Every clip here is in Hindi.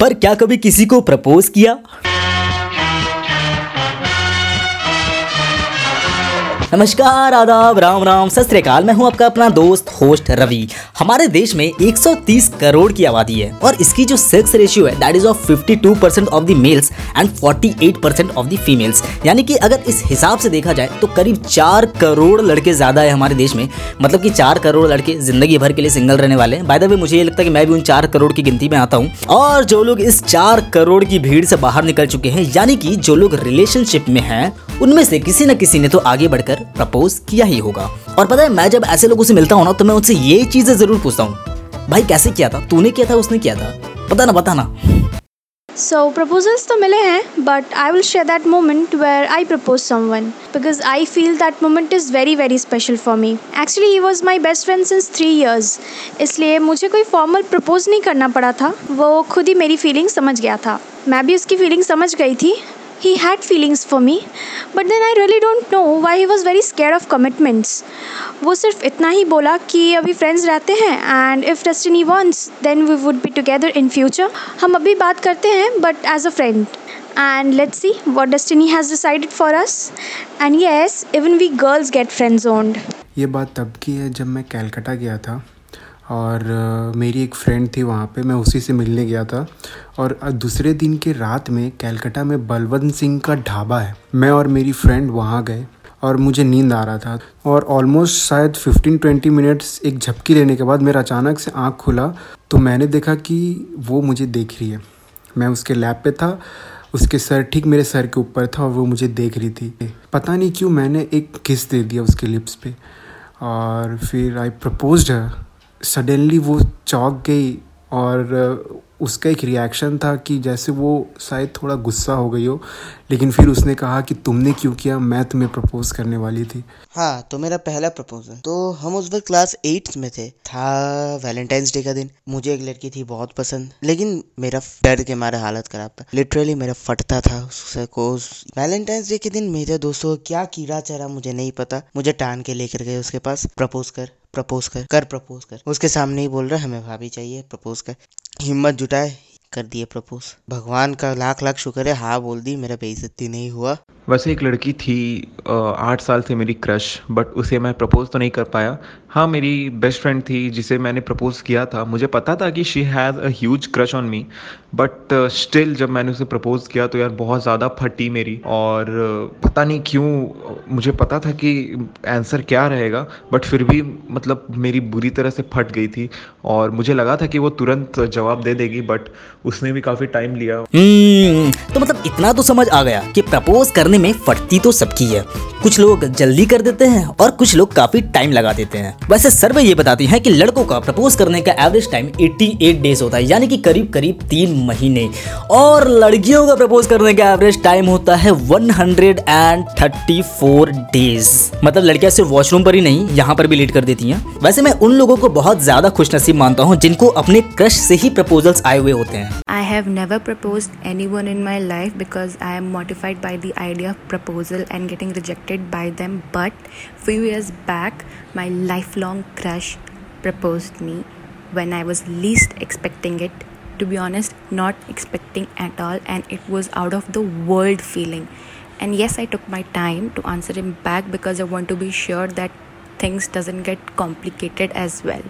पर क्या कभी किसी को प्रपोज किया? नमस्कार, आदाब, राम राम। सत मैं हूँ आपका अपना दोस्त, होस्ट रवि। हमारे देश में 130 करोड़ की आबादी है और इसकी जो सेक्स रेशियो है that is of 52 percent of the males and 48 percent of the females यानी कि अगर इस हिसाब से देखा जाए तो करीब चार करोड़ लड़के ज़्यादा है हमारे देश में। मतलब कि चार करोड़ लड़के ज़िंदगी भर के लिए सिंगल रहने वाले हैं। बाय द वे मुझे ये लगता है कि मैं भी उन चार करोड़ की गिनती में आता हूँ। और जो लोग इस चार करोड़ की भीड़ से बाहर निकल चुके हैं, यानी कि जो लोग रिलेशनशिप में हैं, उनमें से किसी न किसी ने तो आगे बढ़कर प्रपोज किया ही होगा और पता है मैं जब ऐसे लोगों से मिलता हूँ ना तो मैं उनसे ये चीज़ें ज़रूर पूछता हूँ भाई कैसे किया था तूने किया था उसने किया था पता ना पता ना So proposals तो मिले हैं but I will share that moment where I proposed someone because I feel that moment is very very special for me. Actually he was my best friend since three years इसलिए मुझे कोई formal propose नहीं करना पड़ा था वो खुद ही मेरी feeling समझ गया था मैं भी उसकी feeling समझ गई थी he had feelings for me but then I really don't know why he was very scared of commitments वो सिर्फ़ इतना ही बोला कि अभी फ्रेंड्स रहते हैं and if destiny wants then we would be together in future हम अभी बात करते हैं but as a friend and let's see what destiny has decided for us and yes even we girls get friend zoned ये बात तब की है जब मैं कैलकाटा गया था और मेरी एक फ्रेंड थी वहाँ पे, मैं उसी से मिलने गया था। और दूसरे दिन के रात में कैलकाटा में बलवंत सिंह का ढाबा है। मैं और मेरी फ्रेंड वहाँ गए और मुझे नींद आ रहा था। और ऑलमोस्ट शायद 15-20 मिनट्स एक झपकी लेने के बाद मेरा अचानक से आँख खुला तो मैंने देखा कि वो मुझे देख रही है। मैं उसके लैब पे था, उसके सर ठीक मेरे सर के ऊपर था और वो मुझे देख रही थी। पता नहीं क्यों मैंने एक किस दे दिया उसके लिप्स पे। और फिर आई प्रपोज सडनली वो चौंक गई और उसका एक रिएक्शन था कि जैसे वो शायद थोड़ा गुस्सा हो गई हो, लेकिन फिर उसने कहा कि तुमने क्यों किया? मैं तुम्हें प्रपोज करने वाली थी। हाँ तो मेरा पहला प्रपोजल तो हम उस वक्त क्लास एट्थ में थे। था वैलेंटाइंस डे का दिन। मुझे एक लड़की थी बहुत पसंद। लेकिन मेरा डर के मारे हालत खराब था। लिटरली मेरा फटता था वैलेंटाइंस डे के। दिन मेरे दोस्तों क्या कीड़ा चढ़ा मुझे नहीं पता। मुझे टान के लेकर गए उसके पास। प्रपोज कर। प्रपोज कर कर प्रपोज कर। उसके सामने ही बोल रहा हमें भाभी चाहिए प्रपोज कर। हिम्मत जुटाए, कर दिए प्रपोज भगवान का लाख लाख शुक्र है हाँ बोल दी, मेरा बेइज्जती नहीं हुआ। वैसे एक लड़की थी आठ साल से मेरी क्रश बट उसे मैं प्रपोज तो नहीं कर पाया। हाँ मेरी बेस्ट फ्रेंड थी जिसे मैंने प्रपोज किया था। मुझे पता था कि she has a huge crush on me but still जब मैंने उसे प्रपोज किया तो यार बहुत ज़्यादा फटी मेरी। और पता नहीं क्यों मुझे पता था कि आंसर क्या रहेगा बट फिर भी मतलब मेरी बुरी तरह से फट गई थी। और मुझे लगा था कि वो तुरंत जवाब दे देगी बट उसने भी काफ़ी टाइम लिया। hmm, तो मतलब इतना तो समझ आ गया कि प्रपोज करने में फटती तो सबकी है। कुछ लोग जल्दी कर देते हैं और कुछ लोग काफ़ी टाइम लगा देते हैं। वैसे सर्वे ये बताती है कि लड़कों का प्रपोज करने का एवरेज टाइम 88 डेज़ होता है, यानी कि करीब करीब तीन महीने। और लड़कियों का प्रपोज करने का एवरेज टाइम होता है 134 डेज़ मतलब लड़कियाँ सिर्फ़ वॉशरूम पर ही नहीं, यहाँ पर भी लेट कर देती हैं। वैसे मैं उन लोगों को बहुत ज़्यादा खुशनसीब मानता हूँ जिनको अपने क्रश से ही प्रपोजल्स आए हुए होते हैं। I have never proposed anyone in my life because I am mortified by the idea of proposal and getting rejected by them. But few years back, my lifelong crush proposed me when I was least expecting it. To be honest, not expecting at all, and it was out of the world feeling. And yes, I took my time to answer him back because I want to be sure that things doesn't get complicated as well.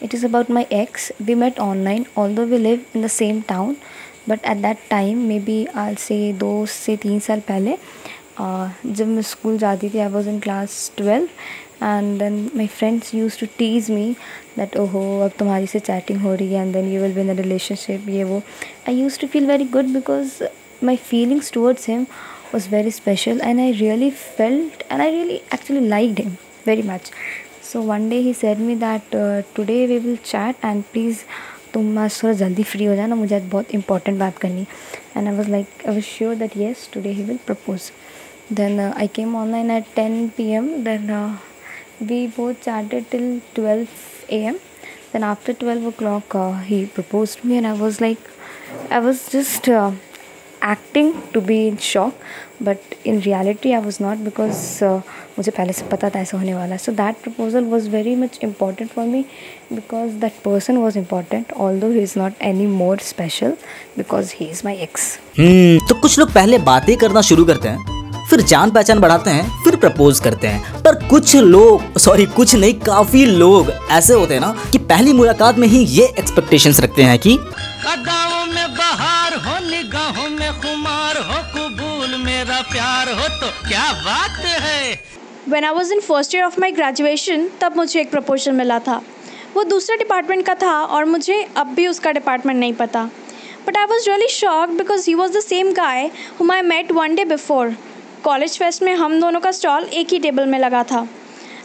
it is about my ex we met online although we live in the same town but at that time maybe i'll say दो से तीन साल पहले जब मैं स्कूल जाती थी I was in class twelve and then my friends use to tease me that ओहो अब तुम्हारी से चैटिंग हो रही है and then you will be in a relationship ये वो I use to feel very good because my feelings towards him was very special and I really felt and I really actually liked him very much. So one day he said that uh, today we will chat and please तुम आज थोड़ा जल्दी फ्री हो जाना मुझे आज बहुत इंपॉर्टेंट बात करनी and I was like I was sure that yes today he will propose then uh, I came online at 10 p.m. Then uh, we both chatted till 12 a.m. Then after 12 o'clock, uh, he proposed me, and I was like, I was just acting to be in shock but in reality I was not because मुझे पहले से पता था ऐसा होने वाला so that proposal was very much important for me because that person was important although he is not any more special because he is my ex hmm तो कुछ लोग पहले बातें करना शुरू करते हैं फिर जान पहचान बढ़ाते हैं फिर प्रपोज करते हैं। पर कुछ लोग सॉरी कुछ नहीं काफ़ी लोग ऐसे होते हैं ना कि पहली मुलाकात में ही ये एक्सपेक्टेशंस रखते हैं कि प्यार हो तो क्या बात है? When I was in first year of my graduation, तब मुझे एक प्रपोजल मिला था। वो दूसरे डिपार्टमेंट का था और मुझे अब भी उसका डिपार्टमेंट नहीं पता। But I was really shock because he was the same guy whom I met one day before college fest में हम दोनों का स्टॉल एक ही टेबल में लगा था।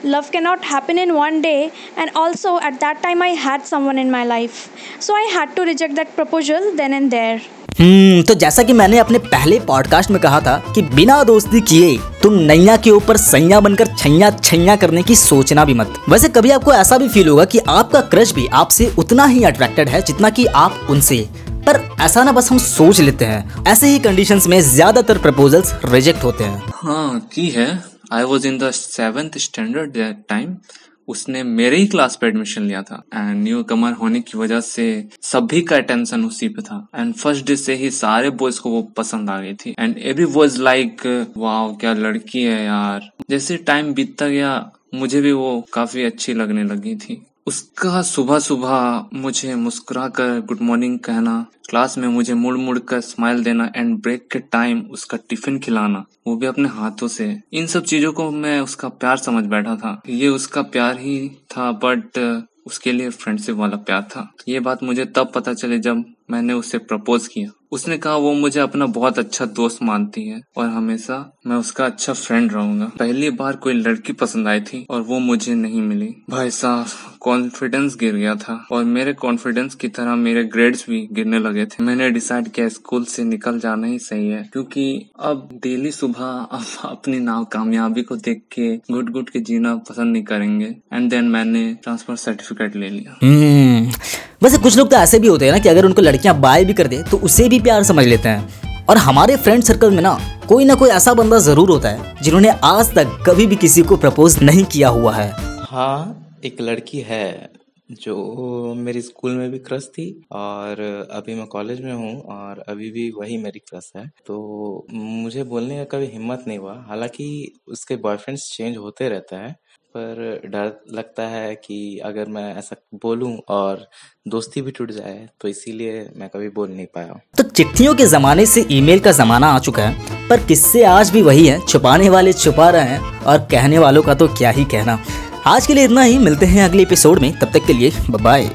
लव के not happen in one day and also at that time I had someone in my life so I had to reject that proposal then and there तो जैसा कि मैंने अपने पहले पॉडकास्ट में कहा था कि बिना दोस्ती किए तुम नैया के ऊपर सैया बनकर छैया छैया करने की सोचना भी मत। वैसे कभी आपको ऐसा भी फील होगा कि आपका क्रश भी आपसे उतना ही अट्रैक्टेड है जितना कि आप उनसे। पर ऐसा ना बस हम सोच लेते हैं। ऐसे ही कंडीशन में ज़्यादातर प्रपोजल्स रिजेक्ट होते हैं। हाँ की है? I was in the standard time उसने मेरे ही क्लास पे एडमिशन लिया था। एंड न्यू कमर होने की वजह से सभी का अटेंशन उसी पे था। एंड फ़र्स्ट डे से ही सारे बॉयज़ को वो पसंद आ गई थी। एंड एवरी बॉयज़ लाइक वाह क्या लड़की है यार। जैसे टाइम बीतता गया, मुझे भी वो काफ़ी अच्छी लगने लगी थी। उसका सुबह सुबह मुझे मुस्कुरा कर गुड मॉर्निंग कहना क्लास में मुझे मुड़ मुड़ कर स्माइल देना एंड ब्रेक के टाइम उसका टिफ़िन खिलाना, वो भी अपने हाथों से। इन सब चीज़ों को मैं उसका प्यार समझ बैठा था। ये उसका प्यार ही था बट उसके लिए फ्रेंडशिप वाला प्यार था। ये बात मुझे तब पता चले जब मैंने उसे प्रपोज किया। उसने कहा, वो मुझे अपना बहुत अच्छा दोस्त मानती है और हमेशा मैं उसका अच्छा फ्रेंड रहूँगा। पहली बार कोई लड़की पसंद आई थी और वो मुझे नहीं मिली। भाई साहब कॉन्फिडेंस गिर गया था और मेरे कॉन्फिडेंस की तरह मेरे ग्रेड्स भी गिरने लगे थे। मैंने डिसाइड किया, स्कूल से निकल जाना ही सही है, क्योंकि अब डेली सुबह अब अपनी नाव कामयाबी को देख के घुट घुट के जीना पसंद नहीं करेंगे। एंड देन मैंने ट्रांसफ़र सर्टिफिकेट ले लिया। हम्म। वैसे कुछ लोग तो ऐसे भी होते हैं ना कि अगर उनको लड़कियाँ बाय भी कर दे तो उसे भी प्यार समझ लेते हैं। और हमारे फ्रेंड सर्कल में ना, कोई ना कोई ऐसा बंदा ज़रूर होता है, जिन्होंने आज तक कभी भी किसी को प्रपोज नहीं किया हुआ है। हाँ एक लड़की है। जो मेरी स्कूल में भी क्रश थी और अभी मैं कॉलेज में हूँ और अभी भी वही मेरी क्रश है। तो मुझे बोलने का कभी हिम्मत नहीं हुआ। हालाँकि उसके बॉयफ्रेंड्स चेंज होते रहता है, पर डर लगता है कि अगर मैं ऐसा बोलूँ और दोस्ती भी टूट जाए तो इसीलिए मैं कभी बोल नहीं पाया। तो चिट्ठियों के जमाने से ईमेल का जमाना आ चुका है, पर किससे आज भी वही है। छुपाने वाले छुपा रहे हैं और कहने वालों का तो क्या ही कहना। आज के लिए इतना ही, मिलते हैं अगले एपिसोड में, तब तक के लिए बाय